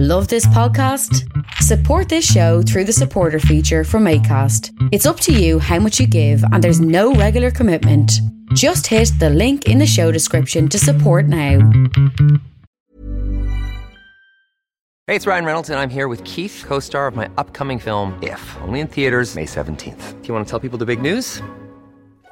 Love this podcast? Support this show through the supporter feature from ACAST. It's up to you how much you give, and there's no regular commitment. Just hit the link in the show description to support now. Hey, it's Ryan Reynolds, and I'm here with Keith, co star of my upcoming film, If, only in theaters, May 17th. Do you want to tell people the big news?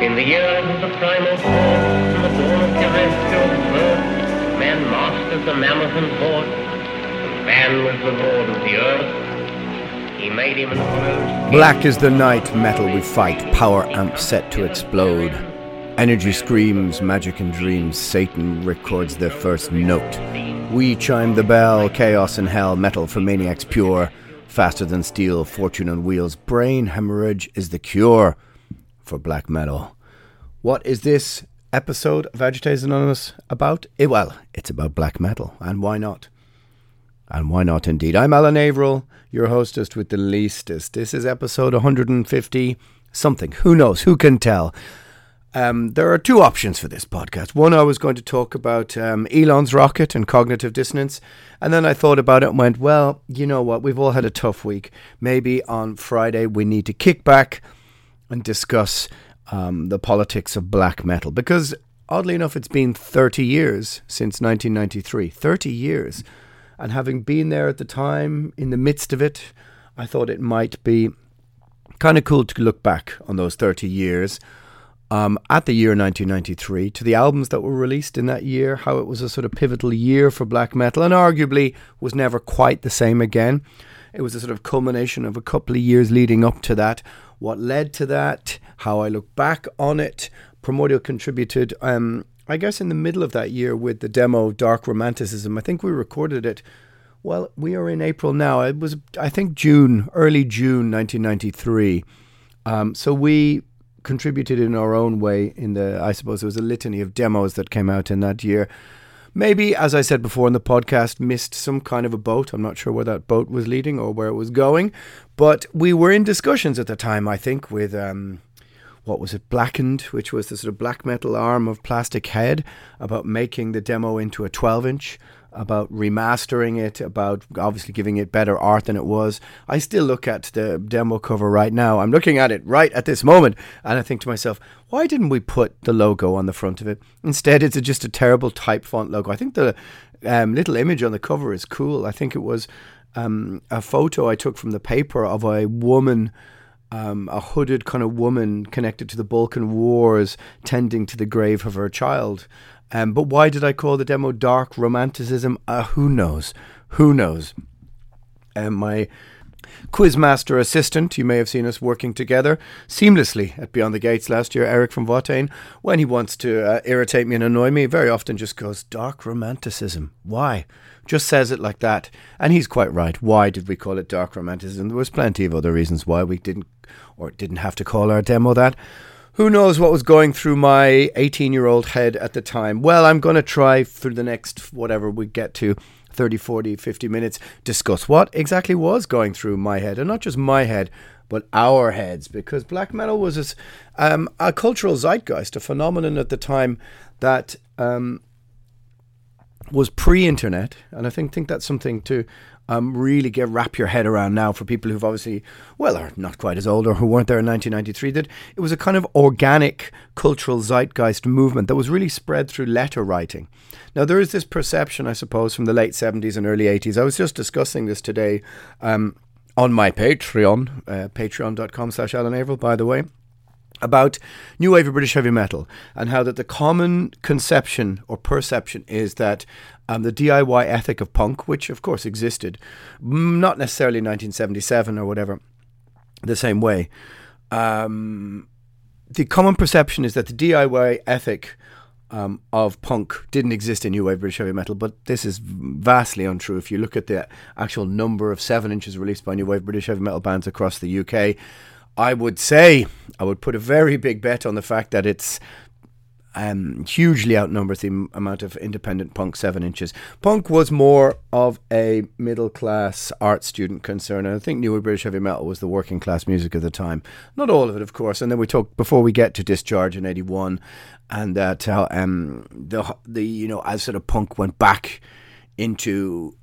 In the years of the primal force and the dawn of terrestrial birth, man mastered the mammoth and horde, man was the lord of the earth. Black is the night, metal we fight, power amp set to explode. Energy screams, magic and dreams, Satan records their first note. We chime the bell, chaos and hell, metal for maniacs pure. Faster than steel, fortune on wheels, brain hemorrhage is the cure for black metal. What is this episode of Agitators Anonymous about? Eh, well, it's about black metal, and why not? And why not indeed? I'm Alan Averill, your hostess with the leastest. This is episode 150 something. Who knows? Who can tell? Um, there are two options for this podcast. One, I was going to talk about um, Elon's rocket and cognitive dissonance. And then I thought about it and went, well, you know what? We've all had a tough week. Maybe on Friday we need to kick back and discuss um, the politics of black metal. Because oddly enough, it's been 30 years since 1993. 30 years. And having been there at the time, in the midst of it, I thought it might be kind of cool to look back on those 30 years um, at the year 1993 to the albums that were released in that year, how it was a sort of pivotal year for black metal and arguably was never quite the same again. It was a sort of culmination of a couple of years leading up to that. What led to that, how I look back on it. Primordial contributed, um, I guess, in the middle of that year with the demo Dark Romanticism. I think we recorded it. Well, we are in April now. It was, I think, June, early June 1993. Um, so we contributed in our own way in the I suppose it was a litany of demos that came out in that year. Maybe, as I said before in the podcast, missed some kind of a boat. I'm not sure where that boat was leading or where it was going, but we were in discussions at the time, I think, with um, what was it, Blackened, which was the sort of black metal arm of Plastic Head, about making the demo into a 12 inch about remastering it, about obviously giving it better art than it was. I still look at the demo cover right now. I'm looking at it right at this moment, and I think to myself, why didn't we put the logo on the front of it? Instead, it's just a terrible type font logo. I think the um, little image on the cover is cool. I think it was um, a photo I took from the paper of a woman. Um, a hooded kind of woman connected to the Balkan Wars, tending to the grave of her child. Um, but why did I call the demo Dark Romanticism? Uh, who knows? Who knows? Um, my Quizmaster assistant, you may have seen us working together seamlessly at Beyond the Gates last year, Eric from Watain, when he wants to uh, irritate me and annoy me, very often just goes, Dark Romanticism. Why? Just says it like that. And he's quite right. Why did we call it Dark Romanticism? There was plenty of other reasons why we didn't or didn't have to call our demo that. Who knows what was going through my 18 year old head at the time? Well, I'm going to try through the next whatever we get to 30, 40, 50 minutes discuss what exactly was going through my head. And not just my head, but our heads, because black metal was a, um, a cultural zeitgeist, a phenomenon at the time that um, was pre-internet, and I think think that's something to um, really get wrap your head around now for people who've obviously well are not quite as old or who weren't there in 1993. That it was a kind of organic cultural zeitgeist movement that was really spread through letter writing. Now there is this perception, I suppose, from the late 70s and early 80s. I was just discussing this today um, on my Patreon, uh, patreon.com/slash Alan Averill, by the way about new wave of British heavy metal and how that the common conception or perception is that um, the DIY ethic of punk, which of course existed, not necessarily in 1977 or whatever, the same way. Um, the common perception is that the DIY ethic um, of punk didn't exist in new wave British heavy metal, but this is vastly untrue. If you look at the actual number of seven inches released by new wave British heavy metal bands across the UK, I would say I would put a very big bet on the fact that it's um, hugely outnumbers the amount of independent punk seven inches. Punk was more of a middle class art student concern, and I think newer British heavy metal was the working class music of the time. Not all of it, of course. And then we talk before we get to Discharge in '81, and that how um, the the you know as sort of punk went back into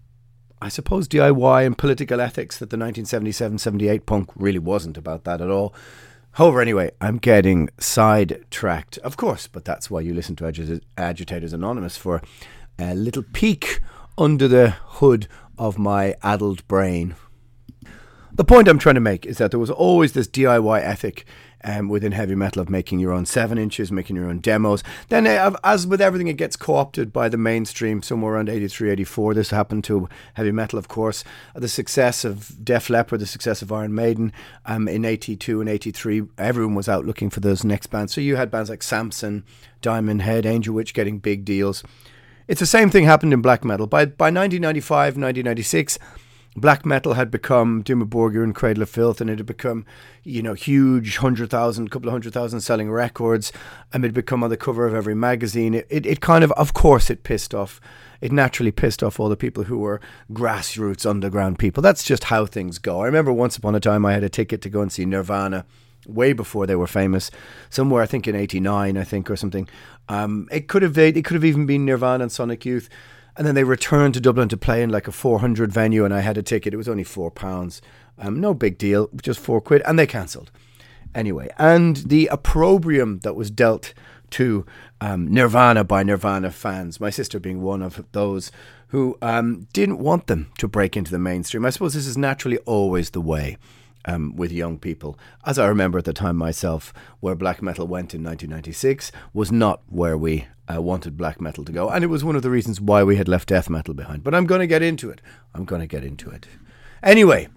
I suppose DIY and political ethics that the 1977 78 punk really wasn't about that at all. However, anyway, I'm getting sidetracked, of course, but that's why you listen to Agit- Agitators Anonymous for a little peek under the hood of my addled brain. The point I'm trying to make is that there was always this DIY ethic um, within heavy metal of making your own seven inches, making your own demos. Then, uh, as with everything, it gets co opted by the mainstream somewhere around 83, 84. This happened to heavy metal, of course. Uh, the success of Def Leppard, the success of Iron Maiden um, in 82 and 83, everyone was out looking for those next bands. So you had bands like Samson, Diamond Head, Angel Witch getting big deals. It's the same thing happened in black metal. By, by 1995, 1996, black metal had become Dimmu Borgir and Cradle of Filth, and it had become, you know, huge, hundred thousand, couple of hundred thousand selling records, and it had become on the cover of every magazine. It, it, it kind of, of course, it pissed off. It naturally pissed off all the people who were grassroots underground people. That's just how things go. I remember once upon a time I had a ticket to go and see Nirvana way before they were famous. Somewhere I think in '89, I think or something. Um, it could have it could have even been Nirvana and Sonic Youth. And then they returned to Dublin to play in like a 400 venue, and I had a ticket. It was only four pounds. Um, no big deal, just four quid, and they cancelled. Anyway, and the opprobrium that was dealt to um, Nirvana by Nirvana fans, my sister being one of those who um, didn't want them to break into the mainstream. I suppose this is naturally always the way. Um, with young people. As I remember at the time myself, where black metal went in 1996 was not where we uh, wanted black metal to go. And it was one of the reasons why we had left death metal behind. But I'm going to get into it. I'm going to get into it. Anyway,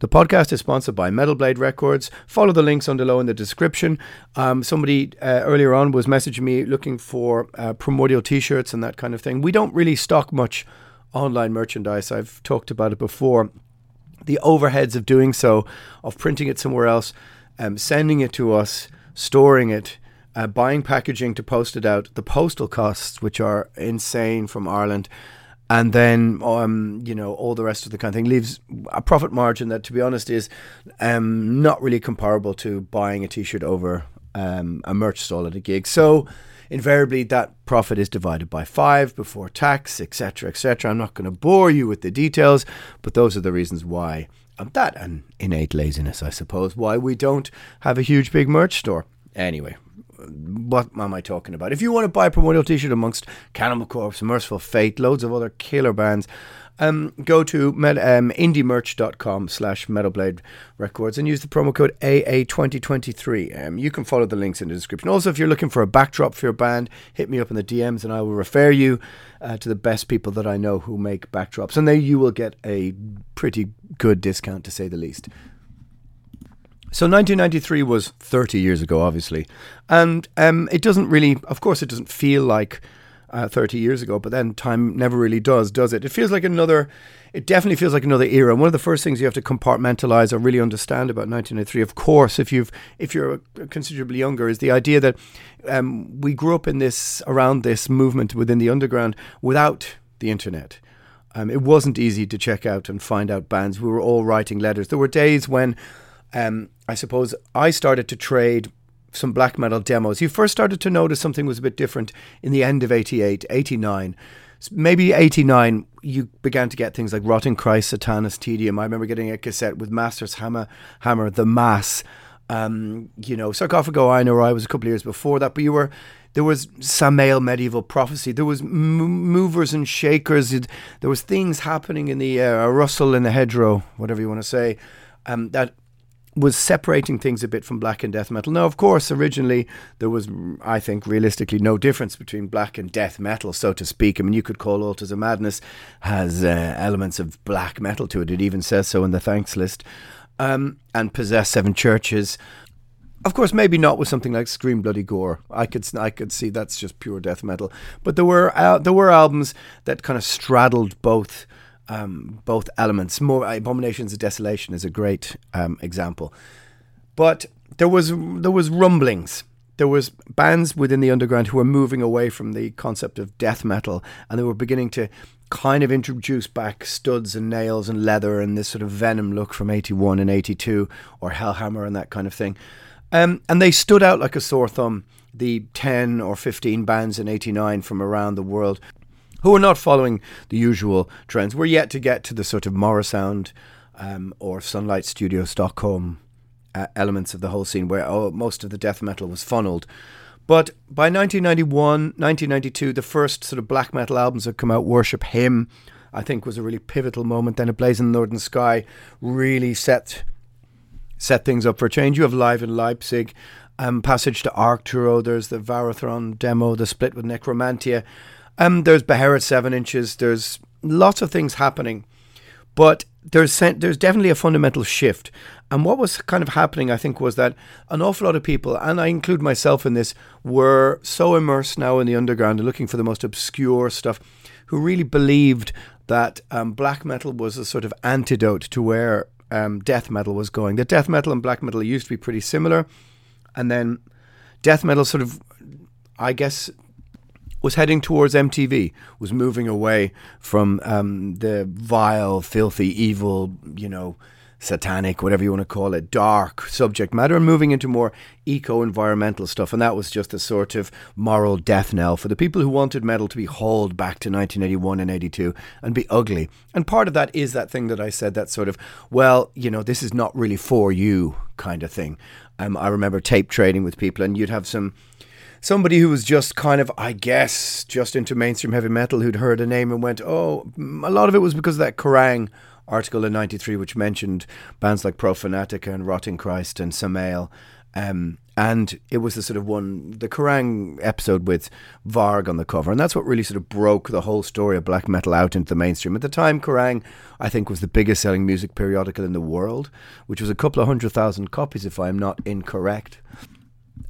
the podcast is sponsored by Metal Blade Records. Follow the links below in the description. Um, somebody uh, earlier on was messaging me looking for uh, primordial t shirts and that kind of thing. We don't really stock much online merchandise. I've talked about it before. The overheads of doing so, of printing it somewhere else, um, sending it to us, storing it, uh, buying packaging to post it out, the postal costs, which are insane from Ireland, and then um, you know all the rest of the kind of thing leaves a profit margin that, to be honest, is um, not really comparable to buying a T-shirt over um, a merch stall at a gig. So invariably that profit is divided by five before tax, etc., etc. I'm not going to bore you with the details, but those are the reasons why. Um, that and innate laziness, I suppose, why we don't have a huge big merch store. Anyway, what am I talking about? If you want to buy a Primordial t-shirt amongst Cannibal Corpse, Mercyful Fate, loads of other killer bands, um, go to med, um, indiemerch.com slash metalblade records and use the promo code AA2023. Um, you can follow the links in the description. Also, if you're looking for a backdrop for your band, hit me up in the DMs and I will refer you uh, to the best people that I know who make backdrops. And there you will get a pretty good discount, to say the least. So 1993 was 30 years ago, obviously, and um, it doesn't really, of course, it doesn't feel like uh, 30 years ago, but then time never really does, does it? It feels like another, it definitely feels like another era. And one of the first things you have to compartmentalize or really understand about 1993, of course, if you've if you're considerably younger, is the idea that um, we grew up in this around this movement within the underground without the internet. Um, it wasn't easy to check out and find out bands. We were all writing letters. There were days when um, I suppose I started to trade some black metal demos, you first started to notice something was a bit different in the end of 88, 89. Maybe 89, you began to get things like Rotting Christ, Satanus, Tedium. I remember getting a cassette with Masters Hammer, Hammer The Mass. Um, you know, Sarcophago I know I was a couple of years before that, but you were there was Samael medieval prophecy. There was m- movers and shakers. It, there was things happening in the air, a rustle in the hedgerow, whatever you want to say, um, that was separating things a bit from black and death metal. Now, of course, originally there was, I think, realistically no difference between black and death metal, so to speak. I mean, you could call Altars of Madness has uh, elements of black metal to it. It even says so in the thanks list. Um, and Possess Seven Churches of course, maybe not with something like Scream Bloody Gore. I could I could see that's just pure death metal. But there were uh, there were albums that kind of straddled both um, both elements. More Abominations of Desolation is a great um, example. But there was there was rumblings. There was bands within the underground who were moving away from the concept of death metal, and they were beginning to kind of introduce back studs and nails and leather and this sort of venom look from 81 and 82 or Hellhammer and that kind of thing. Um, and they stood out like a sore thumb, the 10 or 15 bands in 89 from around the world who were not following the usual trends. We're yet to get to the sort of Morrisound um, or Sunlight Studio Stockholm uh, elements of the whole scene where oh, most of the death metal was funneled. But by 1991, 1992, the first sort of black metal albums had come out. Worship Him, I think, was a really pivotal moment. Then A Blaze in the Northern Sky really set set things up for a change. You have Live in Leipzig, um, Passage to Arcturo, there's the Varathron demo, the split with Necromantia. Um, there's Beherit seven inches. There's lots of things happening, but there's there's definitely a fundamental shift. And what was kind of happening, I think, was that an awful lot of people, and I include myself in this, were so immersed now in the underground and looking for the most obscure stuff, who really believed that um, black metal was a sort of antidote to where um, death metal was going. That death metal and black metal used to be pretty similar, and then death metal sort of, I guess, was heading towards MTV, was moving away from um, the vile, filthy, evil, you know, satanic, whatever you want to call it, dark subject matter, and moving into more eco environmental stuff. And that was just a sort of moral death knell for the people who wanted metal to be hauled back to 1981 and 82 and be ugly. And part of that is that thing that I said, that sort of, well, you know, this is not really for you kind of thing. Um, I remember tape trading with people, and you'd have some somebody who was just kind of, I guess, just into mainstream heavy metal who'd heard a name and went, oh, a lot of it was because of that Kerrang article in 93 which mentioned bands like Profanatica and Rotting Christ and Samael. Um, and it was the sort of one, the Kerrang episode with Varg on the cover. And that's what really sort of broke the whole story of black metal out into the mainstream. At the time, Kerrang, I think, was the biggest selling music periodical in the world, which was a couple of hundred thousand copies, if I'm not incorrect.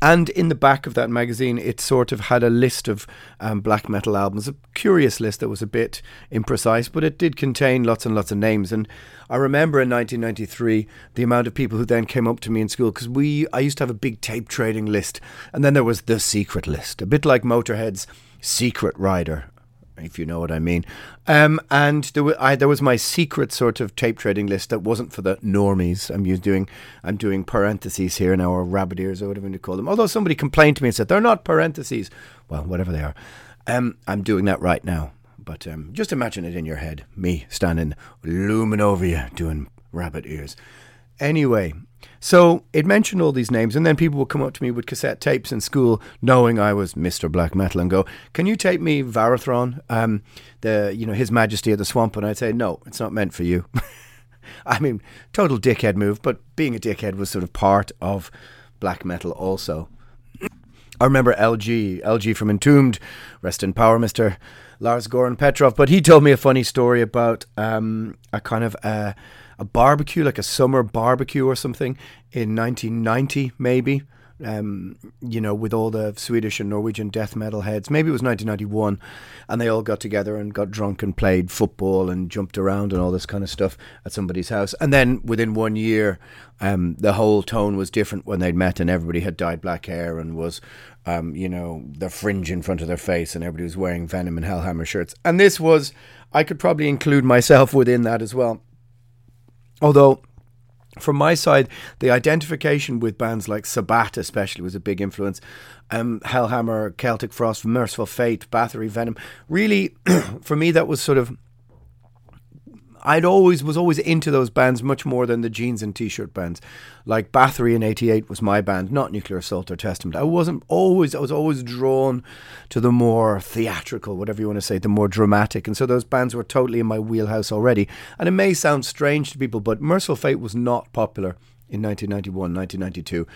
And in the back of that magazine, it sort of had a list of um, black metal albums, a curious list that was a bit imprecise, but it did contain lots and lots of names. And I remember in 1993 the amount of people who then came up to me in school because we I used to have a big tape trading list, and then there was the secret list, a bit like Motorhead's Secret Rider if you know what I mean. Um, and there, there was my secret sort of tape trading list that wasn't for the normies. I'm doing I'm doing parentheses here now, or rabbit ears, or whatever you call them. Although somebody complained to me and said they're not parentheses. Well, whatever they are. Um, I'm doing that right now. But um, just imagine it in your head, me standing looming over you doing rabbit ears. Anyway, so it mentioned all these names, and then people would come up to me with cassette tapes in school, knowing I was Mr. Black Metal, and go, "Can you tape me Varathron, um, the you know His Majesty of the Swamp?" And I'd say, "No, it's not meant for you." I mean, total dickhead move, but being a dickhead was sort of part of black metal also. I remember LG, LG from Entombed, rest in power, Mister Lars Goran Petrov. But he told me a funny story about um, a kind of. Uh, a barbecue, like a summer barbecue or something in 1990, maybe. Um, you know, with all the Swedish and Norwegian death metal heads. Maybe it was 1991, and they all got together and got drunk and played football and jumped around and all this kind of stuff at somebody's house. And then within one year, um, the whole tone was different when they'd met, and everybody had dyed black hair and was, um, you know, the fringe in front of their face, and everybody was wearing Venom and Hellhammer shirts. And this was, I could probably include myself within that as well. Although from my side, the identification with bands like Sabbat, especially, was a big influence. Um, Hellhammer, Celtic Frost, Mercyful Fate, Bathory, Venom. Really, for me, that was sort of. I'd always was always into those bands much more than the jeans and t-shirt bands. Like Bathory in '88 was my band, not Nuclear Assault or Testament. I wasn't always. I was always drawn to the more theatrical, whatever you want to say, the more dramatic, and so those bands were totally in my wheelhouse already. And it may sound strange to people, but Mercyful Fate was not popular in 1991, 1992.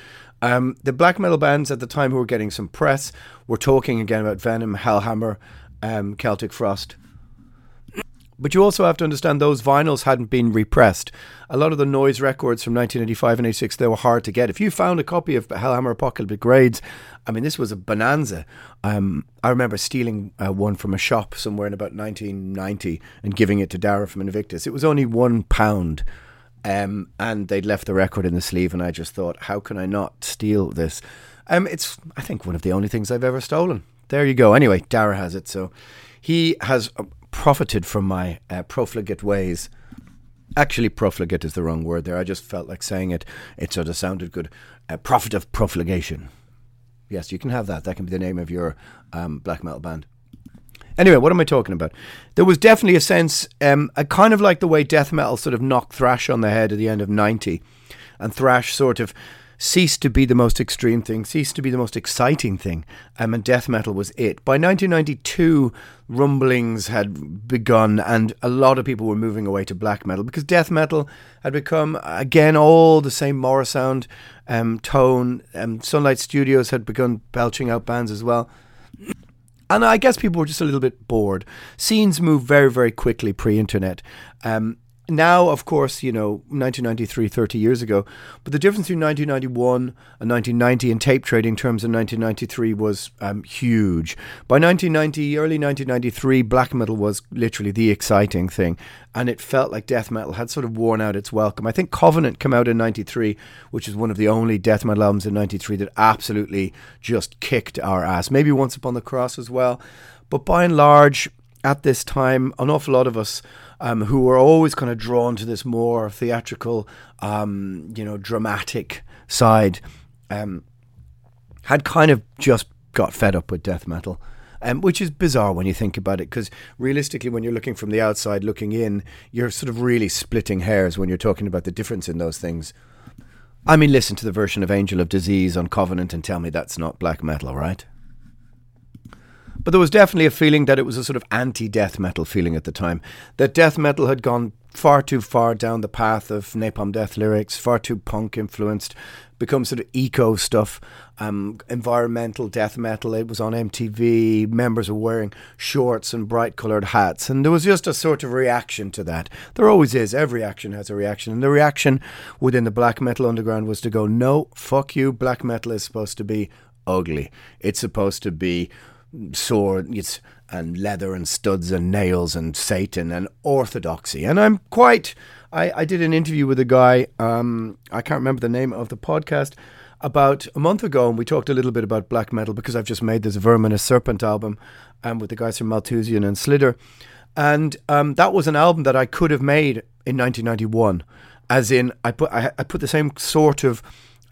Um, the black metal bands at the time who were getting some press were talking again about Venom, Hellhammer, um, Celtic Frost. But you also have to understand those vinyls hadn't been repressed. A lot of the noise records from 1985 and 86, they were hard to get. If you found a copy of Hellhammer Apocalyptic Raids, I mean, this was a bonanza. Um, I remember stealing uh, one from a shop somewhere in about 1990 and giving it to Dara from Invictus. It was only one pound. Um, and they'd left the record in the sleeve, and I just thought, how can I not steal this? Um, it's, I think, one of the only things I've ever stolen. There you go. Anyway, Dara has it, so he has uh, profited from my uh, profligate ways. Actually, profligate is the wrong word there. I just felt like saying it. It sort of sounded good. Uh, profit of profligation. Yes, you can have that. That can be the name of your um, black metal band. Anyway, what am I talking about? There was definitely a sense, um, a kind of like the way death metal sort of knocked thrash on the head at the end of 90. And thrash sort of ceased to be the most extreme thing, ceased to be the most exciting thing, um, and death metal was it. By 1992, rumblings had begun, and a lot of people were moving away to black metal because death metal had become, again, all the same Morrisound um, tone. Um, Sunlight Studios had begun belching out bands as well. And I guess people were just a little bit bored. Scenes move very, very quickly pre internet. Um, now, of course, you know, 1993, 30 years ago, but the difference between 1991 and 1990 in tape trading terms in 1993 was um, huge. By 1990, early 1993, black metal was literally the exciting thing, and it felt like death metal had sort of worn out its welcome. I think Covenant came out in 93, which is one of the only death metal albums in 93 that absolutely just kicked our ass. Maybe Once Upon the Cross as well, but by and large, at this time, an awful lot of us um, who were always kind of drawn to this more theatrical, um, you know, dramatic side, um, had kind of just got fed up with death metal. Um, which is bizarre when you think about it, because realistically, when you're looking from the outside looking in, you're sort of really splitting hairs when you're talking about the difference in those things. I mean, listen to the version of Angel of Disease on Covenant and tell me that's not black metal, right? But there was definitely a feeling that it was a sort of anti death metal feeling at the time. That death metal had gone far too far down the path of Napalm Death lyrics, far too punk influenced, become sort of eco stuff, um, environmental death metal. It was on MTV. Members were wearing shorts and bright coloured hats. And there was just a sort of reaction to that. There always is. Every action has a reaction. And the reaction within the black metal underground was to go, no, fuck you. Black metal is supposed to be ugly. It's supposed to be swords and leather and studs and nails and Satan and orthodoxy. And I'm quite. I, I did an interview with a guy, um, I can't remember the name of the podcast, about a month ago, and we talked a little bit about black metal because I've just made this Verminous Serpent album um, with the guys from Malthusian and Slidhr. And um, that was an album that I could have made in 1991. As in, I put I, I put the same sort of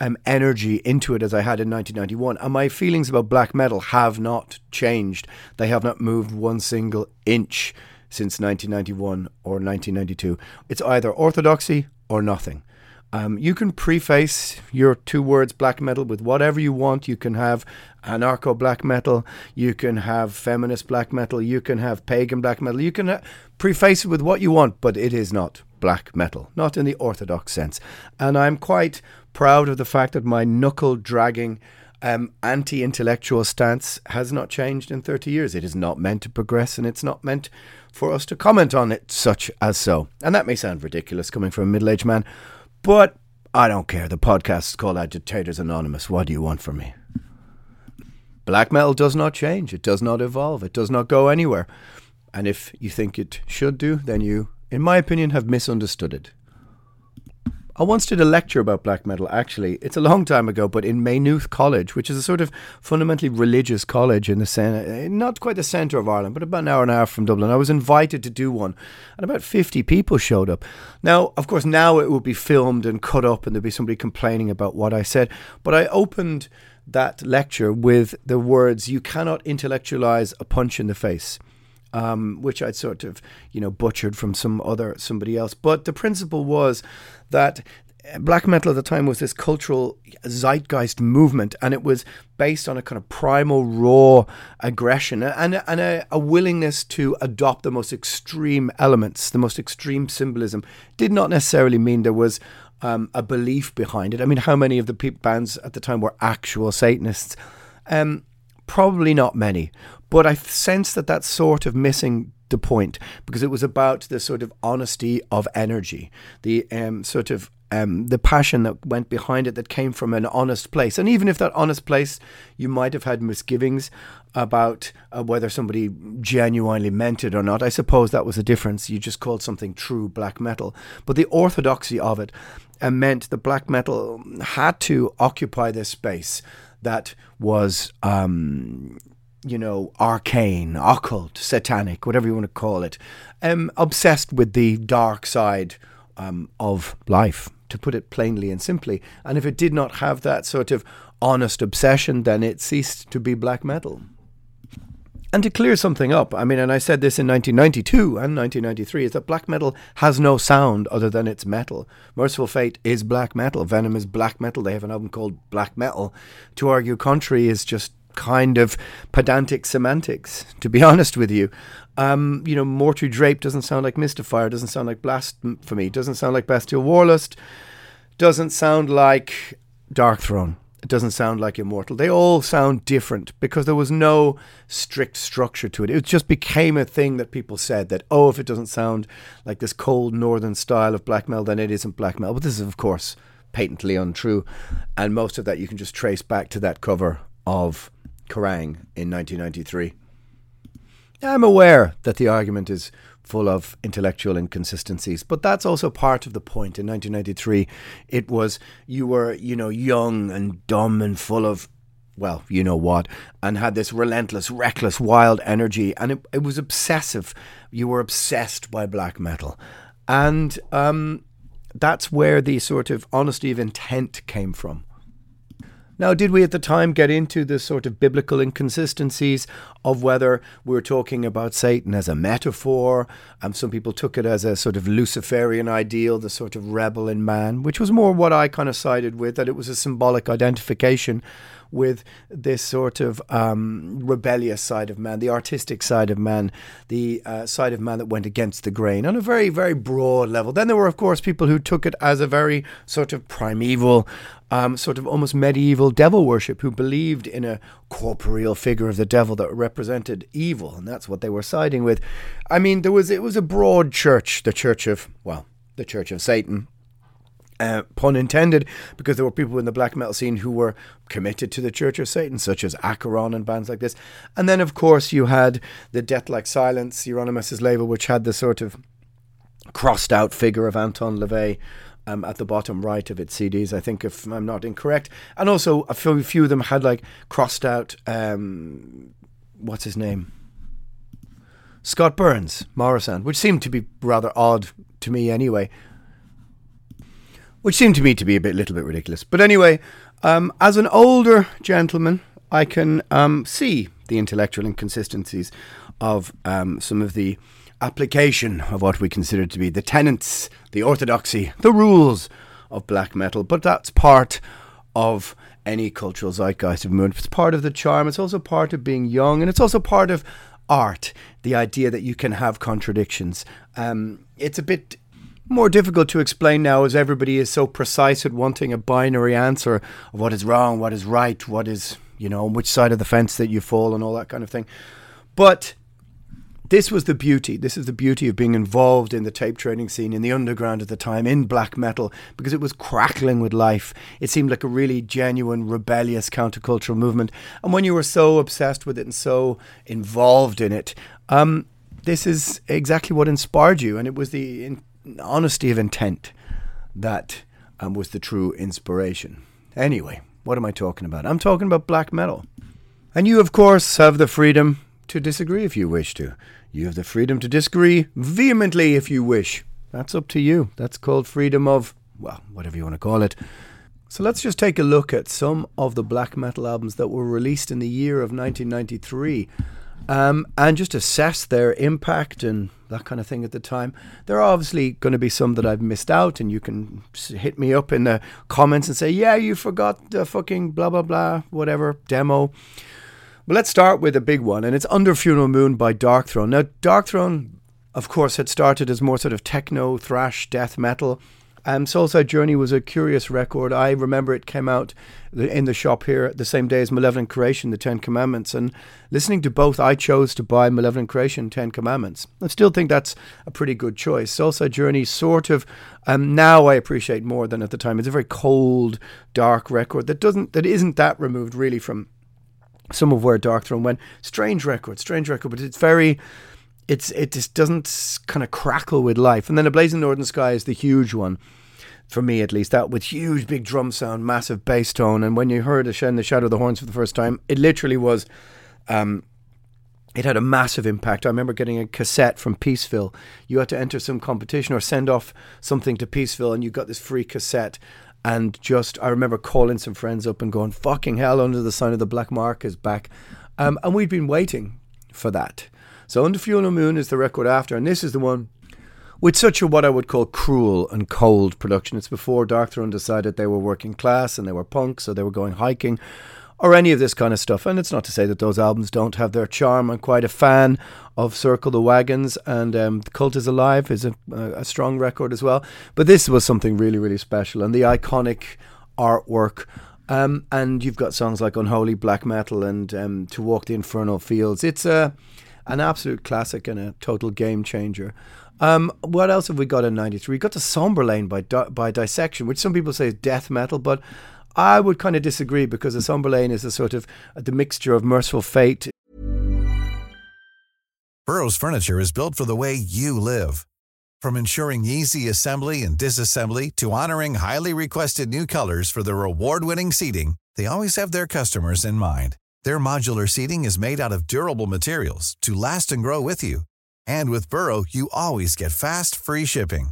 um, energy into it as I had in 1991. And my feelings about black metal have not changed. They have not moved one single inch since 1991 or 1992. It's either orthodoxy or nothing. Um, you can preface your two words black metal with whatever you want. You can have anarcho black metal, you can have feminist black metal, you can have pagan black metal, you can ha- preface it with what you want, but it is not black metal, not in the orthodox sense. And I'm quite proud of the fact that my knuckle dragging um, anti intellectual stance has not changed in 30 years. It is not meant to progress and it's not meant for us to comment on it such as so. And that may sound ridiculous coming from a middle aged man, but I don't care. The podcast is called Agitators Anonymous. What do you want from me? Black metal does not change, it does not evolve, it does not go anywhere. And if you think it should do, then you, in my opinion, have misunderstood it. I once did a lecture about black metal, actually. It's a long time ago, but in Maynooth College, which is a sort of fundamentally religious college in the centre, eh, not quite the centre of Ireland, but about an hour and a half from Dublin. I was invited to do one, and about 50 people showed up. Now, of course, now it would be filmed and cut up, and there'd be somebody complaining about what I said. But I opened that lecture with the words, You cannot intellectualize a punch in the face um, which I'd sort of, you know, butchered from some other somebody else. But the principle was that black metal at the time was this cultural zeitgeist movement, and it was based on a kind of primal, raw aggression and, and a, a, willingness to adopt the most extreme elements, the most extreme symbolism. Did not necessarily mean there was um, a belief behind it. I mean, how many of the pe- bands at the time were actual Satanists? Um, probably not many. But I sense that that's sort of missing the point because it was about the sort of honesty of energy, the um, sort of um, the passion that went behind it that came from an honest place. And even if that honest place, you might have had misgivings about uh, whether somebody genuinely meant it or not. I suppose that was a difference. You just called something true black metal. But the orthodoxy of it uh, meant that black metal had to occupy this space that was um, you know, arcane, occult, satanic, whatever you want to call it, um, obsessed with the dark side um, of life, to put it plainly and simply. And if it did not have that sort of honest obsession, then it ceased to be black metal. And to clear something up, I mean, and I said this in 1992 and 1993, is that black metal has no sound other than its metal. Mercyful Fate is black metal. Venom is black metal. They have an album called Black Metal. To argue contrary is just kind of pedantic semantics, to be honest with you. Um, you know, Mortuary Drape doesn't sound like Mystifier, doesn't sound like Blasphemy, doesn't sound like Bestial Warlust, doesn't sound like Darkthrone. It doesn't sound like Immortal. They all sound different because there was no strict structure to it. It just became a thing that people said that, oh, if it doesn't sound like this cold northern style of black metal, then it isn't black metal. But this is, of course, patently untrue. And most of that you can just trace back to that cover of Kerrang in 1993. I'm aware that the argument is full of intellectual inconsistencies, but that's also part of the point. In 1993, it was you were, you know, young and dumb and full of, well, you know what, and had this relentless, reckless, wild energy, and it, it was obsessive. You were obsessed by black metal. And um, that's where the sort of honesty of intent came from. Now, did we at the time get into the sort of biblical inconsistencies of whether we are talking about Satan as a metaphor? And some people took it as a sort of Luciferian ideal, the sort of rebel in man, which was more what I kind of sided with, that it was a symbolic identification with this sort of um, rebellious side of man, the artistic side of man, the uh, side of man that went against the grain on a very, very broad level. Then there were, of course, people who took it as a very sort of primeval, um, sort of almost medieval devil worship, who believed in a corporeal figure of the devil that represented evil, and that's what they were siding with. I mean, there was it was a broad church, the Church of well, the Church of Satan, uh, pun intended, because there were people in the black metal scene who were committed to the Church of Satan, such as Acheron and bands like this. And then, of course, you had the Deathlike Silence, Euronymous' label, which had the sort of crossed out figure of Anton LaVey. Um, at the bottom right of its CDs, I think, if I'm not incorrect, and also a few, few of them had like crossed out. Um, what's his name? Scott Burns, Morrisound, which seemed to be rather odd to me anyway which seemed to me to be a bit, little bit ridiculous. But anyway, um, as an older gentleman, I can um, see the intellectual inconsistencies of um, some of the application of what we consider to be the tenets, the orthodoxy, the rules of black metal. But that's part of any cultural zeitgeist of movement. It's part of the charm. It's also part of being young, and it's also part of art. The idea that you can have contradictions. Um, it's a bit more difficult to explain now as everybody is so precise at wanting a binary answer of what is wrong, what is right, what is, you know, on which side of the fence that you fall and all that kind of thing. But this was the beauty. This is the beauty of being involved in the tape trading scene in the underground at the time in black metal because it was crackling with life. It seemed like a really genuine, rebellious countercultural movement. And when you were so obsessed with it and so involved in it, um, this is exactly what inspired you. And it was the in- honesty of intent that um, was the true inspiration. Anyway, what am I talking about? I'm talking about black metal. And you, of course, have the freedom to disagree if you wish to. You have the freedom to disagree vehemently if you wish. That's up to you. That's called freedom of, well, whatever you want to call it. So let's just take a look at some of the black metal albums that were released in the year of 1993 um, and just assess their impact and that kind of thing at the time. There are obviously going to be some that I've missed out, and you can hit me up in the comments and say, yeah, you forgot the fucking blah, blah, blah, whatever demo. But let's start with a big one, and it's Under Funeral Moon by Darkthrone. Now, Darkthrone, of course, had started as more sort of techno, thrash, death metal. Um, Soulside Journey was a curious record. I remember it came out in the shop here the same day as Malevolent Creation, the Ten Commandments. And listening to both, I chose to buy Malevolent Creation, Ten Commandments. I still think that's a pretty good choice. Soulside Journey, sort of, um, now I appreciate more than at the time. It's a very cold, dark record that doesn't, that isn't that removed really from some of where Darkthrone went. Strange record, strange record, but it's very it's it just doesn't kind of crackle with life. And then A Blazing Northern Sky is the huge one for me at least. That with huge big drum sound, massive bass tone, and when you heard in the Shadow of the Horns for the first time, it literally was. Um, it had a massive impact. I remember getting a cassette from Peaceville. You had to enter some competition or send off something to Peaceville, and you got this free cassette. And just, I remember calling some friends up and going, "Fucking hell!" Under the sign of the Black Mark is back, um, and we'd been waiting for that. So Under Funeral Moon is the record after, and this is the one with such a what I would call cruel and cold production. It's before Darkthrone decided they were working class and they were punk, so they were going hiking or any of this kind of stuff. And it's not to say that those albums don't have their charm. I'm quite a fan of Circle the Wagons and um, The Cult is Alive is a, a strong record as well. But this was something really, really special. And the iconic artwork. Um, and you've got songs like Unholy Black Metal and um, To Walk the Infernal Fields. It's a an absolute classic and a total game changer. Um, what else have we got in '93? We got the Somberlain by by Dissection, which some people say is death metal, but I would kind of disagree because the Somberlain is a sort of the mixture of Mercyful Fate. Burrow's furniture is built for the way you live, from ensuring easy assembly and disassembly to honoring highly requested new colors for their award-winning seating. They always have their customers in mind. Their modular seating is made out of durable materials to last and grow with you. And with Burrow, you always get fast, free shipping.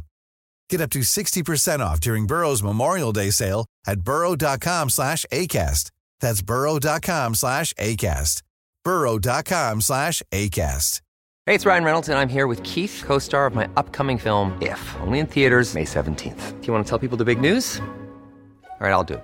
Get up to 60% off during Burrow's Memorial Day sale at burrow.com slash ACAST. That's burrow.com slash ACAST. burrow.com slash ACAST. Hey, it's Ryan Reynolds, and I'm here with Keith, co-star of my upcoming film, If, only in theaters May 17th. Do you want to tell people the big news? All right, I'll do it.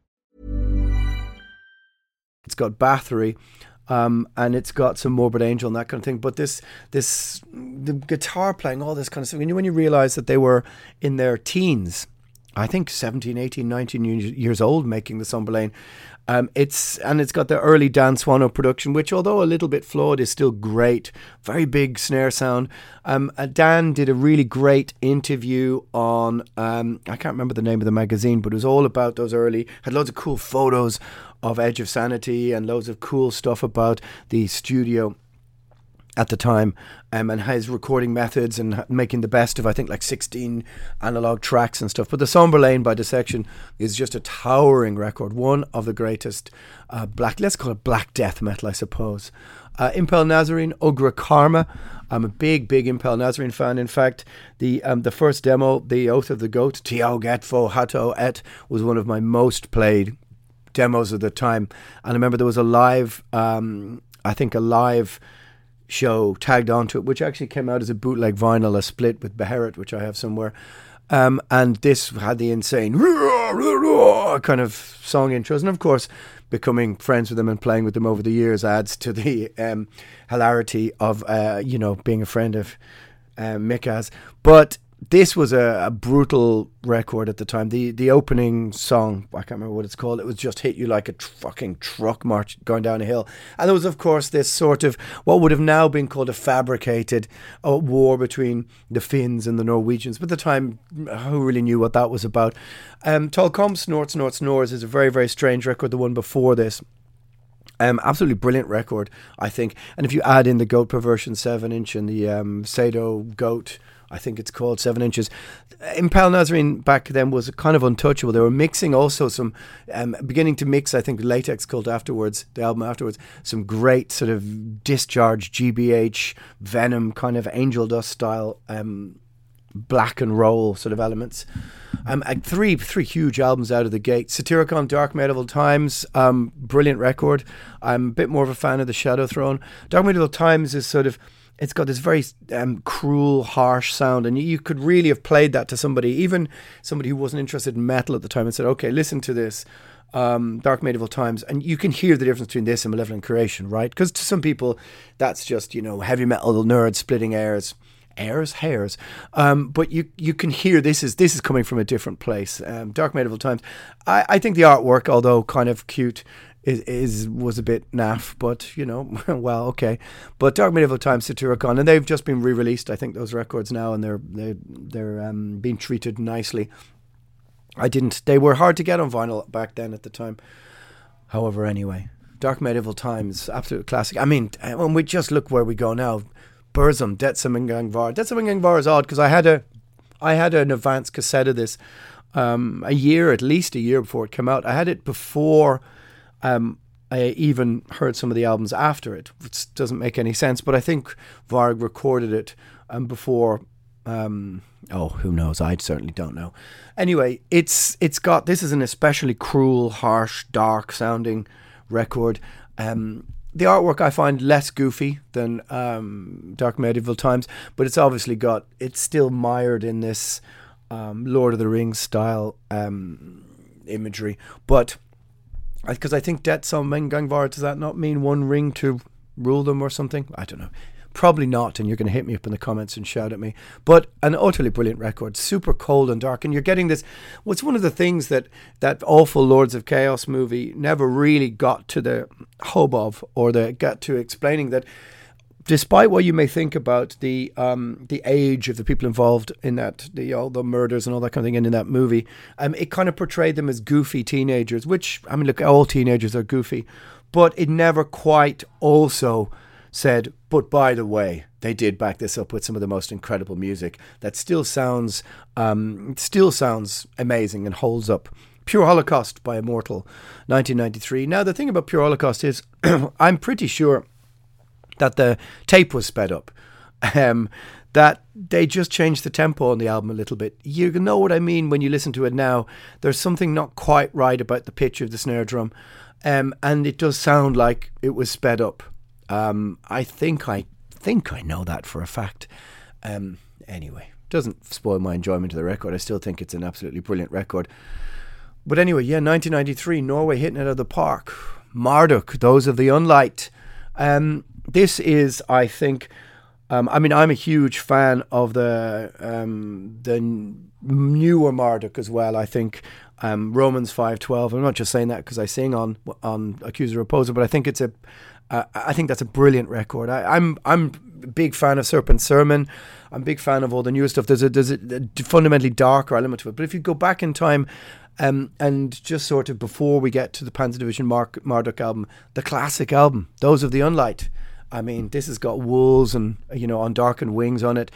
It's got Bathory. Um, and it's got some Morbid Angel and that kind of thing. But this, this, the guitar playing, all this kind of stuff. When you, when you realize that they were in their teens, I think 17, 18, 19 years old making the Somberlain. Um, it's and it's got the early Dan Swano production, which although a little bit flawed, is still great. Very big snare sound. Um, uh, Dan did a really great interview on um, I can't remember the name of the magazine, but it was all about those early. Had loads of cool photos of Edge of Sanity and loads of cool stuff about the studio at the time um, and his recording methods and making the best of I think like 16 analog tracks and stuff. But the Somberlain by Dissection is just a towering record, one of the greatest uh, black, let's call it black death metal, I suppose. Uh, Impaled Nazarene, Ugra Karma. I'm a big, big Impaled Nazarene fan. In fact, the um, the first demo, The Oath of the Goat, Tiao Getfo Hato Et, was one of my most played demos of the time. And I remember there was a live, um, I think a live show tagged onto it, which actually came out as a bootleg vinyl, a split with Beherit, which I have somewhere. Um, and this had the insane kind of song intros. And of course, becoming friends with them and playing with them over the years adds to the um, hilarity of, uh, you know, being a friend of uh, But this was a, a, brutal record at the time. The the opening song, I can't remember what it's called. It was just hit you like a tr- fucking truck march going down a hill. And there was, of course, this sort of what would have now been called a fabricated uh, war between the Finns and the Norwegians. But at the time, who really knew what that was about? Um, Tol Cormpt Norz Norz Norz is a very very strange record. The one before this. Um, absolutely brilliant record, I think. And if you add in the Goat Perversion 7 inch and the um, Sado Goat I think it's called Seven Inches. Impaled Nazarene back then was kind of untouchable. They were mixing also some, um, beginning to mix, I think, Latex Cult afterwards, the album afterwards, some great sort of discharge, GBH, Venom, kind of angel dust style um, black and roll sort of elements. Um, three three huge albums out of the gate. Satyricon, Dark Medieval Times, um, brilliant record. I'm a bit more of a fan of the Shadow Throne. Dark Medieval Times is sort of it's got this very um, cruel, harsh sound, and you could really have played that to somebody, even somebody who wasn't interested in metal at the time, and said, "Okay, listen to this." Um, Dark Medieval Times, and you can hear the difference between this and Malevolent Creation, right? Because to some people, that's just you know heavy metal nerds splitting airs, airs, hairs. Um, but you you can hear this is this is coming from a different place. Um, Dark Medieval Times. I, I think the artwork, although kind of cute, is, is was a bit naff, but you know, well, okay. But Dark Medieval Times, Satyricon, and they've just been re-released. I think those records now, and they're they're they're um, being treated nicely. I didn't. They were hard to get on vinyl back then at the time. However, anyway, Dark Medieval Times, absolute classic. I mean, when we just look where we go now, Burzum, Det Som Engang Var. Detsum and Gangvar is odd because I had a, I had an advanced cassette of this, um, a year at least a year before it came out. I had it before um, I even heard some of the albums after it, which doesn't make any sense. But I think Varg recorded it um, before. Um, oh, who knows? I certainly don't know. Anyway, it's it's got this is an especially cruel, harsh, dark sounding record. Um, the artwork I find less goofy than um, Dark Medieval Times, but it's obviously got it's still mired in this um, Lord of the Rings style um, imagery, but because I think Det Som Engang Var, does that not mean one ring to rule them or something? I don't know. Probably not, and you're going to hit me up in the comments and shout at me. But an utterly brilliant record, super cold and dark, and you're getting this. What's one of the things that that awful Lords of Chaos movie never really got to the hub of, or the got to explaining that despite what you may think about the um, the age of the people involved in that, the all the murders and all that kind of thing, and in that movie, um, it kind of portrayed them as goofy teenagers. Which I mean, look, all teenagers are goofy, but it never quite also said, but by the way, they did back this up with some of the most incredible music that still sounds um, still sounds amazing and holds up. Pure Holocaust by Immortal, 1993. Now the thing about Pure Holocaust is, I'm pretty sure that the tape was sped up. Um, that they just changed the tempo on the album a little bit. You know what I mean when you listen to it now. There's something not quite right about the pitch of the snare drum, um, and it does sound like it was sped up. Um, I think I think I know that for a fact. Um, anyway, doesn't spoil my enjoyment of the record. I still think it's an absolutely brilliant record. But anyway, yeah, 1993, Norway hitting it out of the park. Marduk, those of the Unlight. Um, this is, I think, um, I mean, I'm a huge fan of the um, the newer Marduk as well. I think um, Romans five twelve. I'm not just saying that because I sing on on Accuser Opposer, but I think it's a uh, I think that's a brilliant record. I, I'm I'm a big fan of Serpent Sermon. I'm a big fan of all the newer stuff. There's a there's a, a fundamentally darker element to it. But if you go back in time, um, and just sort of before we get to the Panzer Division Mark, Marduk album, the classic album, those of the Unlight I mean, this has got wolves and you know on darkened wings on it.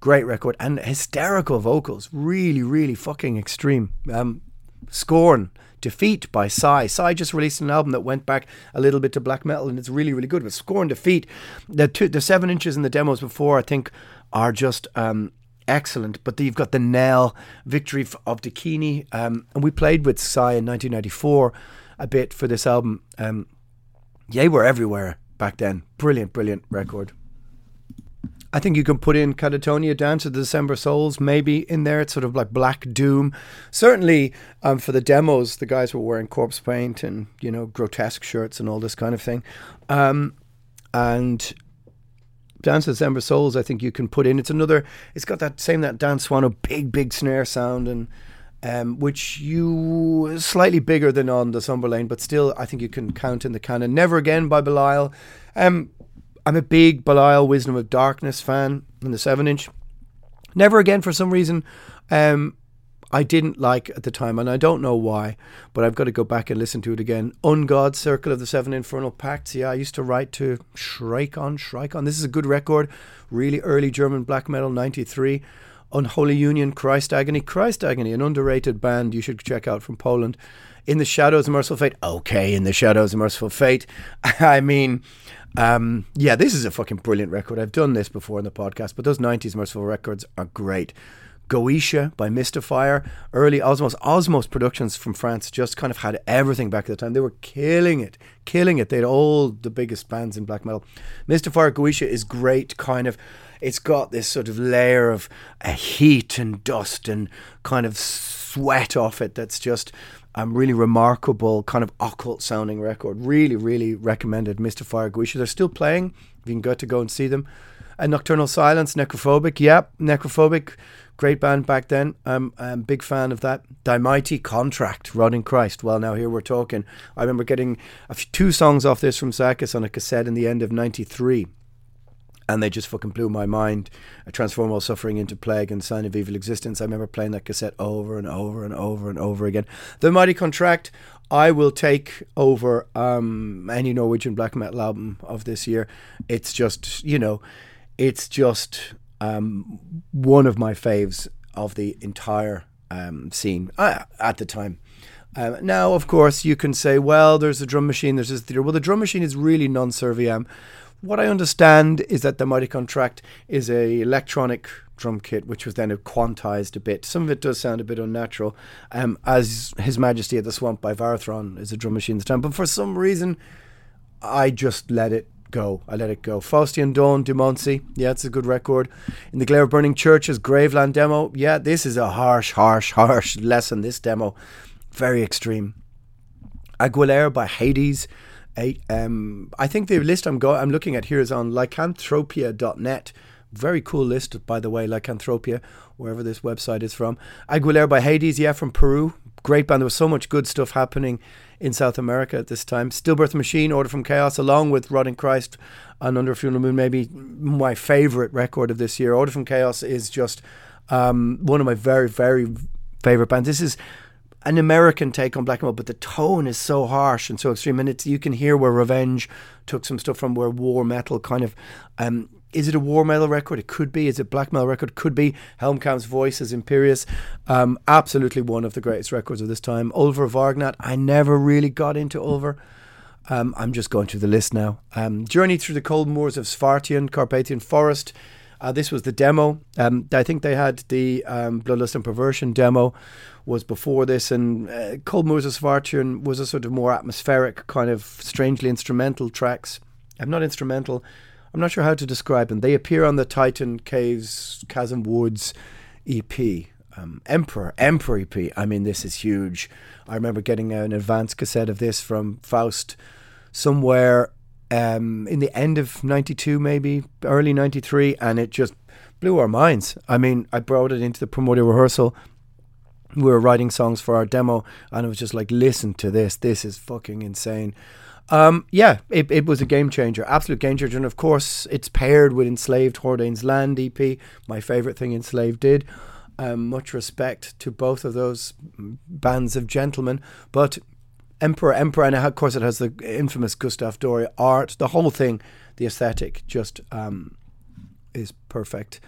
Great record and hysterical vocals, really, really fucking extreme. Um, Scorn, Defeat by Sigh. Sigh just released an album that went back a little bit to black metal, and it's really, really good. But Scorn, Defeat, the two, the seven inches in the demos before, I think, are just um, excellent. But you've got the Knell, Victory of Dakini, um, and we played with Sigh in 1994 a bit for this album. Um, we're everywhere back then. Brilliant, brilliant record. I think you can put in Katatonia Dance of the December Souls maybe in there. It's sort of like Black Doom. Certainly um, for the demos, the guys were wearing corpse paint and, you know, grotesque shirts and all this kind of thing. Um, and Dance of December Souls, I think you can put in. It's another, it's got that same, that Dan Swano big, big snare sound and um, which you slightly bigger than on the Somberlain, but still I think you can count in the canon. Never Again by Belial. Um, I'm a big Belial Wisdom of Darkness fan in the 7 inch. Never Again, for some reason, um, I didn't like at the time, and I don't know why, but I've got to go back and listen to it again. Ungod, Circle of the Seven Infernal Pacts. Yeah, I used to write to Shrike on, Shrike on. This is a good record. Really early German black metal, 93. Unholy Union, Christ Agony. Christ Agony, an underrated band you should check out from Poland. In the Shadows of Mercyful Fate. Okay, In the Shadows of Mercyful Fate. I mean, um, yeah, this is a fucking brilliant record. I've done this before in the podcast, but those 90s Mercyful records are great. Goetia by Mystifier, early Osmose. Osmose Productions from France just kind of had everything back at the time. They were killing it, killing it. They had all the biggest bands in black metal. Mystifier Goetia is great, kind of. It's got this sort of layer of uh, heat and dust and kind of sweat off it that's just um, really remarkable, kind of occult sounding record. Really, really recommended Mystifier Goetia. They're still playing. If You can go to go and see them. And Nocturnal Silence, Necrophobic. Yep, Necrophobic. Great band back then. I'm, I'm a big fan of that. Thy Mighty Contract, Rotting Christ. Well, now here we're talking. I remember getting few, two songs off this from Sakis on a cassette in the end of 93 and they just fucking blew my mind. I transform all suffering into plague and sign of evil existence. I remember playing that cassette over and over and over and over again. The Mighty Contract, I will take over um, any Norwegian black metal album of this year. It's just, you know, it's just um, one of my faves of the entire um, scene uh, at the time. Um, now, of course, you can say, well, there's a drum machine, there's this theatre. Well, the drum machine is really non serviam. What I understand is that the Mighty Contract is a electronic drum kit, which was then quantized a bit. Some of it does sound a bit unnatural, um, as His Majesty at the Swamp by Varathron is a drum machine this time. But for some reason, I just let it go. I let it go. Faustian Dawn, Demoncy. Yeah, it's a good record. In the Glare of Burning Churches, Graveland demo. Yeah, this is a harsh, harsh, harsh lesson, this demo. Very extreme. Aguilera by Hades. Um, I think the list I'm go- I'm looking at here is on lycanthropia.net. Very cool list, by the way, Lycanthropia, wherever this website is from. Aguilera by Hades, yeah, from Peru. Great band. There was so much good stuff happening in South America at this time. Stillbirth Machine, Order from Chaos, along with Rotting Christ and Under a Funeral Moon, maybe my favourite record of this year. Order from Chaos is just um, one of my very, very favourite bands. This is an American take on black metal, but the tone is so harsh and so extreme. And it's you can hear where Revenge took some stuff from where war metal kind of. Um, is it a war metal record? It could be. Is it black metal record? Could be. Helmkamp's voice is imperious. Um, absolutely one of the greatest records of this time. Ulver Vargnat. I never really got into Ulver. Um, I'm just going through the list now. Um, Journey through the cold moors of Svarttjern, Carpathian Forest. Uh, this was the demo. Um, I think they had the um, Bloodlust and Perversion demo was before this, and uh, Cold Moses Svarttjern was a sort of more atmospheric, kind of strangely instrumental tracks. I'm not instrumental. I'm not sure how to describe them. They appear on the Titan Caves, Chasm Woods EP. Um, Emperor, Emperor EP. I mean, this is huge. I remember getting an advance cassette of this from Faust somewhere um, in the end of 92, maybe early 93, and it just blew our minds. I mean, I brought it into the primordial rehearsal. We were writing songs for our demo, and it was just like, listen to this. This is fucking insane. Um, yeah, it, it was a game changer, absolute game changer. And of course, it's paired with Enslaved Hordanes Land EP, my favourite thing Enslaved did. Um, much respect to both of those bands of gentlemen. But Emperor, Emperor, and of course it has the infamous Gustave Doré art. The whole thing, the aesthetic, just um, is perfect.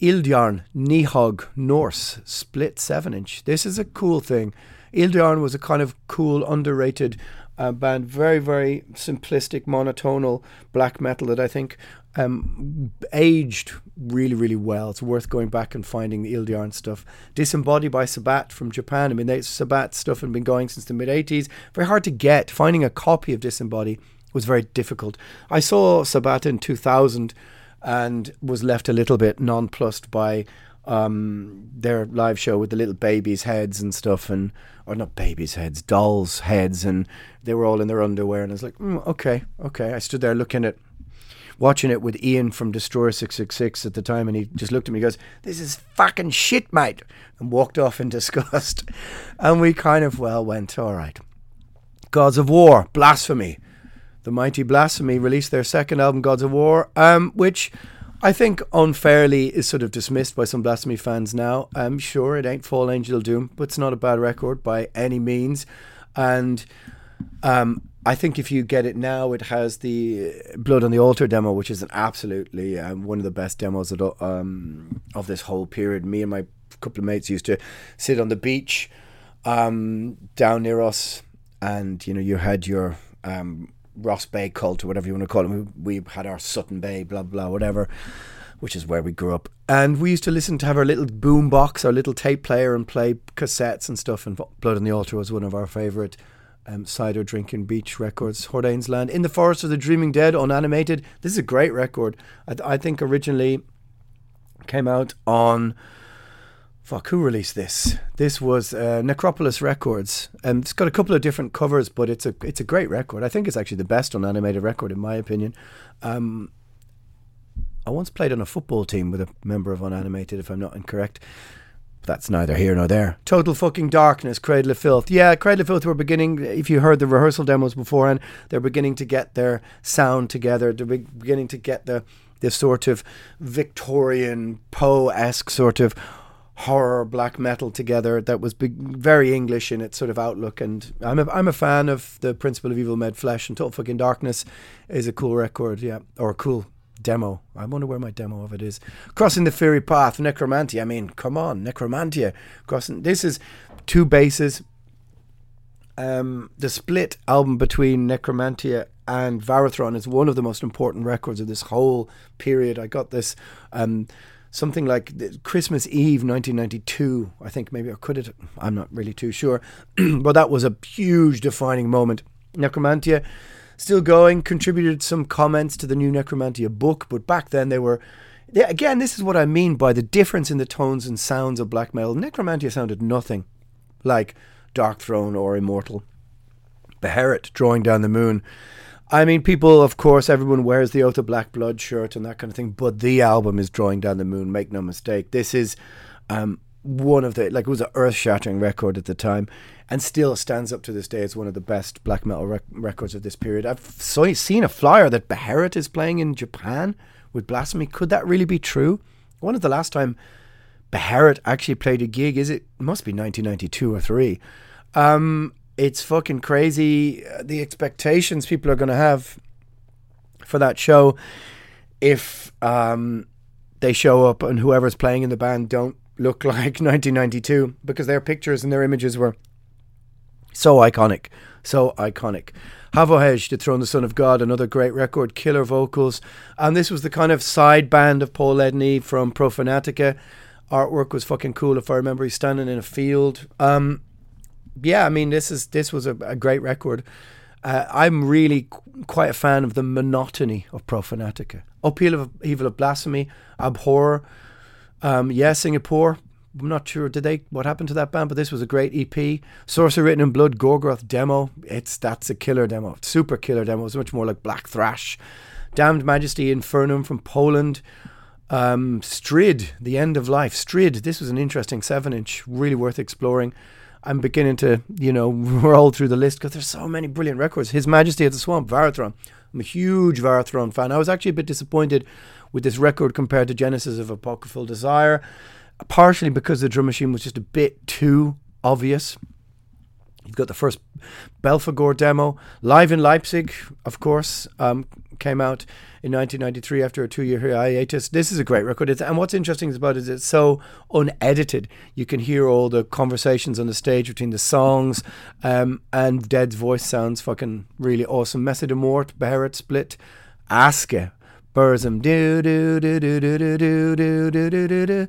Ildjarn, Nidhogg, Norse, split 7 inch. This is a cool thing. Ildjarn was a kind of cool, underrated uh, band, very, very simplistic, monotonal black metal that I think um, aged really, really well. It's worth going back and finding the Ildjarn stuff. Disembodied by Sabbat from Japan. I mean, they, Sabbat stuff had been going since the mid 80s. Very hard to get. Finding a copy of Disembodied was very difficult. I saw Sabbat in 2000 and was left a little bit nonplussed by um, their live show with the little babies' heads and stuff, and or not babies' heads, dolls' heads, and they were all in their underwear. And I was like, mm, okay, okay. I stood there looking at, watching it with Ian from Destroyer Six Six Six at the time, and he just looked at me, and goes, "This is fucking shit, mate," and walked off in disgust. and we kind of well went, all right. Gods of War, Blasphemy. The Mighty Blasphemy released their second album, Gods of War, um, which I think unfairly is sort of dismissed by some Blasphemy fans now. I'm sure it ain't Fall Angel Doom, but it's not a bad record by any means. And um, I think if you get it now, it has the Blood on the Altar demo, which is an absolutely um, one of the best demos of, um, of this whole period. Me and my couple of mates used to sit on the beach um, down near us, and you know, you had your um, Ross Bay cult or whatever you want to call it. We, we had our Sutton Bay, blah blah, whatever, which is where we grew up. And we used to listen to have our little boom box, our little tape player, and play cassettes and stuff. And Blood on the Altar was one of our favourite um, cider drinking beach records. Hordanes Land, In the Forest of the Dreaming Dead, unanimated. This is a great record. I, I think originally came out on fuck, who released this? This was uh, Necropolis Records, and it's got a couple of different covers, but it's a it's a great record. I think it's actually the best unanimated record in my opinion. Um, I once played on a football team with a member of Unanimated, if I'm not incorrect. But that's neither here nor there. Total fucking darkness, Cradle of Filth. Yeah, Cradle of Filth were beginning, if you heard the rehearsal demos beforehand, they're beginning to get their sound together. They're beginning to get the, the sort of Victorian, Poe esque sort of horror black metal together that was big, very English in its sort of outlook. And I'm a, I'm a fan of the Principle of Evil Made Flesh and Total Fucking Darkness is a cool record, yeah, or cool demo. I wonder where my demo of it is. Crossing the Fiery Path, Necromantia. I mean, come on, Necromantia. Crossing. This is two bases. Um, the split album between Necromantia and Varathron is one of the most important records of this whole period. I got this. Um, something like Christmas Eve 1992, I think maybe, or could it? I'm not really too sure. but that was a huge defining moment. Necromantia still going, contributed some comments to the new Necromantia book, but back then they were. Yeah, again, this is what I mean by the difference in the tones and sounds of black metal. Necromantia sounded nothing like Dark Throne or Immortal. Beherit drawing down the moon I mean, people, of course, everyone wears the Oath of Black Blood shirt and that kind of thing, but the album is Drawing Down the Moon, make no mistake. This is um, one of the, like, it was an earth shattering record at the time and still stands up to this day as one of the best black metal rec- records of this period. I've so, seen a flyer that Beherit is playing in Japan with Blasphemy. Could that really be true? When is the last time Beherit actually played a gig? Is it, it must be 1992 or 3. Um, it's fucking crazy the expectations people are going to have for that show if um, they show up and whoever's playing in the band don't look like 1992 because their pictures and their images were so iconic so iconic Havohej, The Throne, the Son of God, another great record, killer vocals. And this was the kind of side band of Paul Ledney from Profanatica. Artwork was fucking cool if I remember. He's standing in a field. Um, yeah, I mean, this is this was a, a great record. Uh, I'm really qu- quite a fan of the monotony of Profanatica. Appeal of Evil of Blasphemy, Abhor, um, yeah, Singapore. I'm not sure did they what happened to that band, but this was a great EP. Sorcerer Written in Blood, Gorgoroth demo. It's that's a killer demo, super killer demo. It's much more like black thrash. Damned Majesty Infernum from Poland. Um, Strid, The End of Life. Strid, this was an interesting seven inch, really worth exploring. I'm beginning to, you know, roll through the list because there's so many brilliant records. His Majesty of the Swamp, Varathron. I'm a huge Varathron fan. I was actually a bit disappointed with this record compared to Genesis of Apocryphal Desire, partially because the drum machine was just a bit too obvious. You've got the first Belphegor demo live in Leipzig, of course, um, came out in 1993 after a two-year hiatus. This is a great record, it's, and what's interesting about it is it's so unedited. You can hear all the conversations on the stage between the songs, um, and Dead's voice sounds fucking really awesome. Messe de Mort, Beherit Split, Aske, Burzum, do do do do do do do do do do do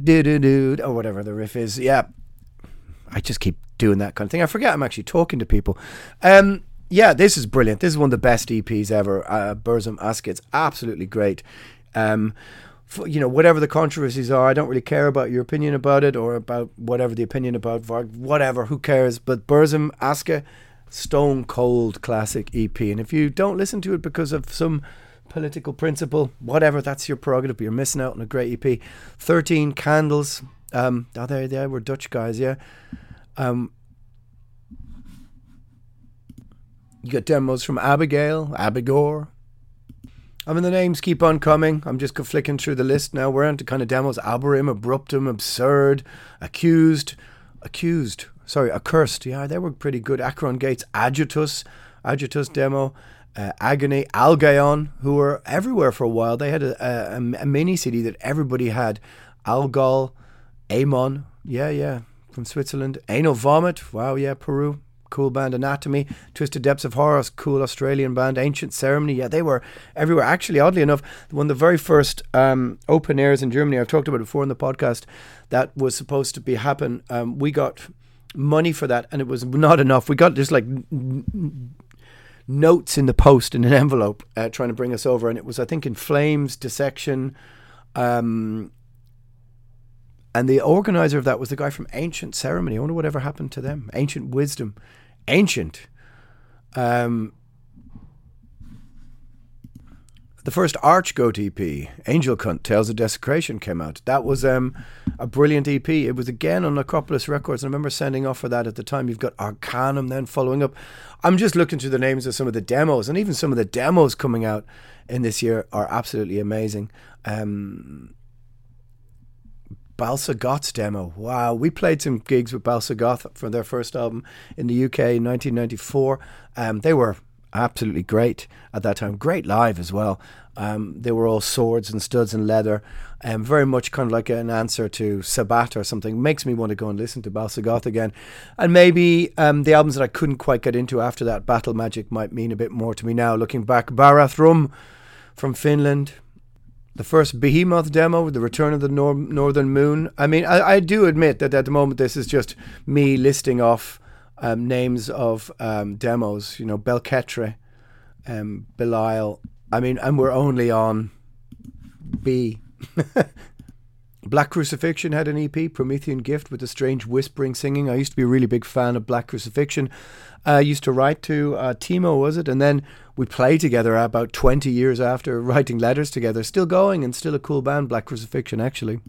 do do do or whatever the riff is. Yeah, I just keep doing that kind of thing. I forget I'm actually talking to people. Um, yeah, this is brilliant. This is one of the best EPs ever. Uh, Burzum Aske, it's absolutely great. Um, for, you know, whatever the controversies are, I don't really care about your opinion about it or about whatever the opinion about Varg, whatever, who cares? But Burzum Aske, stone cold classic EP. And if you don't listen to it because of some political principle, whatever, that's your prerogative, but you're missing out on a great EP. 13 Candles. Um, oh, there they were Dutch guys, yeah. Um, You got demos from Abigail, Abigor. I mean, the names keep on coming. I'm just flicking through the list now. We're into kind of demos Aberim, Abruptum, Absurd, Accused, Accused, sorry, Accursed. Yeah, they were pretty good. Akron Gates, Adjutus, Adjutus demo, uh, Agony, Algaion, who were everywhere for a while. They had a, a, a mini city that everybody had. Algol, Amon, yeah, yeah, from Switzerland. Anal Vomit, wow, yeah, Peru cool band Anatomy, Twisted Depths of Horror, cool Australian band, Ancient Ceremony. Yeah, they were everywhere. Actually, oddly enough, one of the very first um, open airs in Germany, I've talked about it before in the podcast, that was supposed to be happen. Um, we got money for that, and it was not enough. We got just like notes in the post in an envelope uh, trying to bring us over, and it was I think in Flames, Dissection. Um, and the organizer of that was the guy from Ancient Ceremony. I wonder whatever happened to them. Ancient Wisdom ancient. Um, the first Arch Goat EP, Angel Cunt, Tales of Desecration, came out. That was um, a brilliant EP. It was again on Acropolis Records. I remember sending off for that at the time. You've got Arcanum then following up. I'm just looking through the names of some of the demos, and even some of the demos coming out in this year are absolutely amazing. Um, Bal-Sagoth's demo. Wow, we played some gigs with Bal-Sagoth for their first album in the UK in 1994. Um, they were absolutely great at that time. Great live as well. Um, they were all swords and studs and leather, um, very much kind of like an answer to Sabbat or something. Makes me want to go and listen to Bal-Sagoth again. And maybe um, the albums that I couldn't quite get into after that, Battle Magic, might mean a bit more to me now. Looking back, Barathrum from Finland, the first Behemoth demo, The Return of the Nor- Northern Moon. I mean, I, I, do admit that at the moment this is just me listing off um, names of um, demos, you know, Belketre, um, Belial. I mean, and we're only on B. Black Crucifixion had an EP, Promethean Gift, with a strange whispering singing. I used to be a really big fan of Black Crucifixion. I uh, used to write to uh, Timo, was it? And then we played together about 20 years after writing letters together. Still going and still a cool band, Black Crucifixion, actually.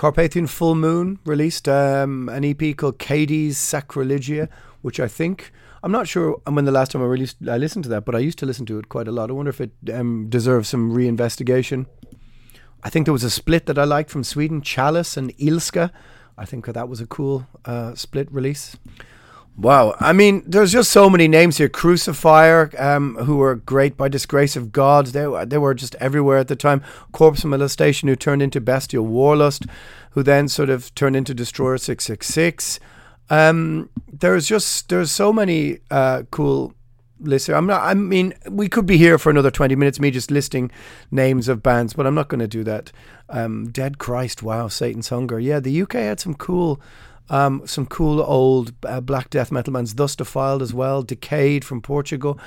Carpathian Full Moon released um, an EP called Katie's Sacrilegia, which I think I'm not sure when the last time I released I listened to that, but I used to listen to it quite a lot. I wonder if it um, deserves some reinvestigation. I think there was a split that I liked from Sweden, Chalice and Ilska. I think that was a cool uh, split release. Wow. I mean, there's just so many names here. Crucifier, um, who were great by disgrace of God. They, they were just everywhere at the time. Corpse Molestation, who turned into Bestial Warlust, who then sort of turned into Destroyer 666. Um, there's just, there's so many uh, cool lists here. I'm not, I mean, we could be here for another 20 minutes, me just listing names of bands, but I'm not going to do that. Um, Dead Christ, wow, Satan's Hunger. Yeah, the UK had some cool um, some cool old uh, black death metal bands, Thus Defiled as well, Decayed from Portugal.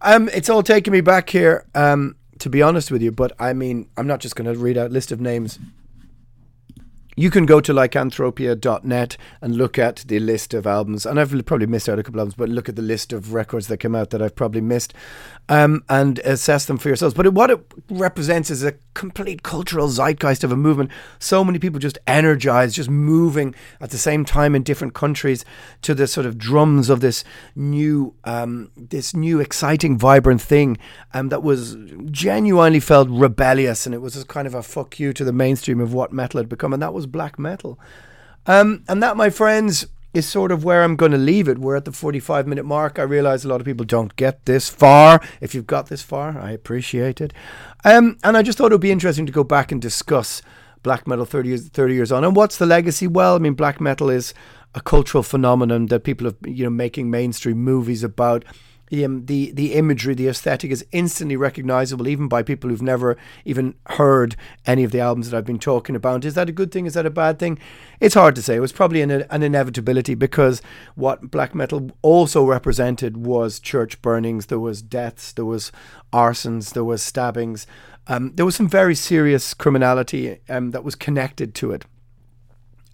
Um, it's all taking me back here, um, to be honest with you. But I mean, I'm not just going to read out list of names you can go to lycanthropia.net and look at the list of albums. And I've probably missed out a couple of albums, but look at the list of records that came out that I've probably missed um, and assess them for yourselves. But what it represents is a complete cultural zeitgeist of a movement. So many people just energized, just moving at the same time in different countries to the sort of drums of this new, um, this new exciting, vibrant thing um, that was genuinely felt rebellious. And it was kind of a fuck you to the mainstream of what metal had become. And that was black metal. Um, and that, my friends, is sort of where I'm going to leave it. We're at the 45 minute mark. I realize a lot of people don't get this far. If you've got this far, I appreciate it. Um, and I just thought it would be interesting to go back and discuss black metal 30 years, 30 years on. And what's the legacy? Well, I mean, black metal is a cultural phenomenon that people have, you know, making mainstream movies about the, um, the the imagery, the aesthetic is instantly recognizable, even by people who've never even heard any of the albums that I've been talking about. Is that a good thing? Is that a bad thing? It's hard to say. It was probably an, an inevitability because what black metal also represented was church burnings, there was deaths, there was arsons, there was stabbings, um, there was some very serious criminality um, that was connected to it.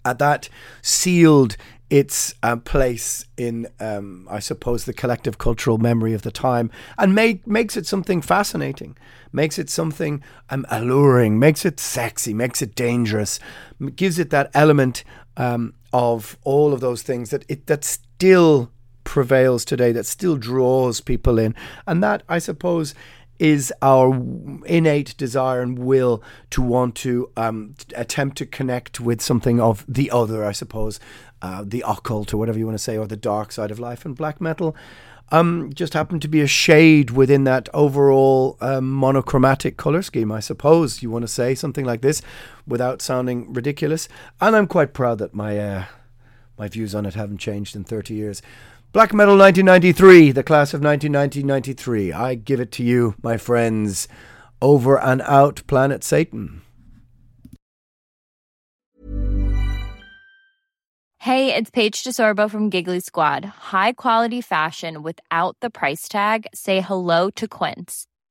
Uh, that sealed its uh, place in, um, I suppose, the collective cultural memory of the time, and made, makes it something fascinating, makes it something um, alluring, makes it sexy, makes it dangerous, gives it that element um, of all of those things that it that still prevails today, that still draws people in, and that I suppose is our innate desire and will to want to um, attempt to connect with something of the other, I suppose, uh, the occult or whatever you want to say, or the dark side of life. And black metal um, just happened to be a shade within that overall um, monochromatic color scheme, I suppose you want to say something like this without sounding ridiculous. And I'm quite proud that my uh, my views on it haven't changed in 30 years. Black Metal 1993, the class of 1993. I give it to you, my friends. Over and out, Planet Satan. Hey, it's Paige DeSorbo from Giggly Squad. High quality fashion without the price tag? Say hello to Quince.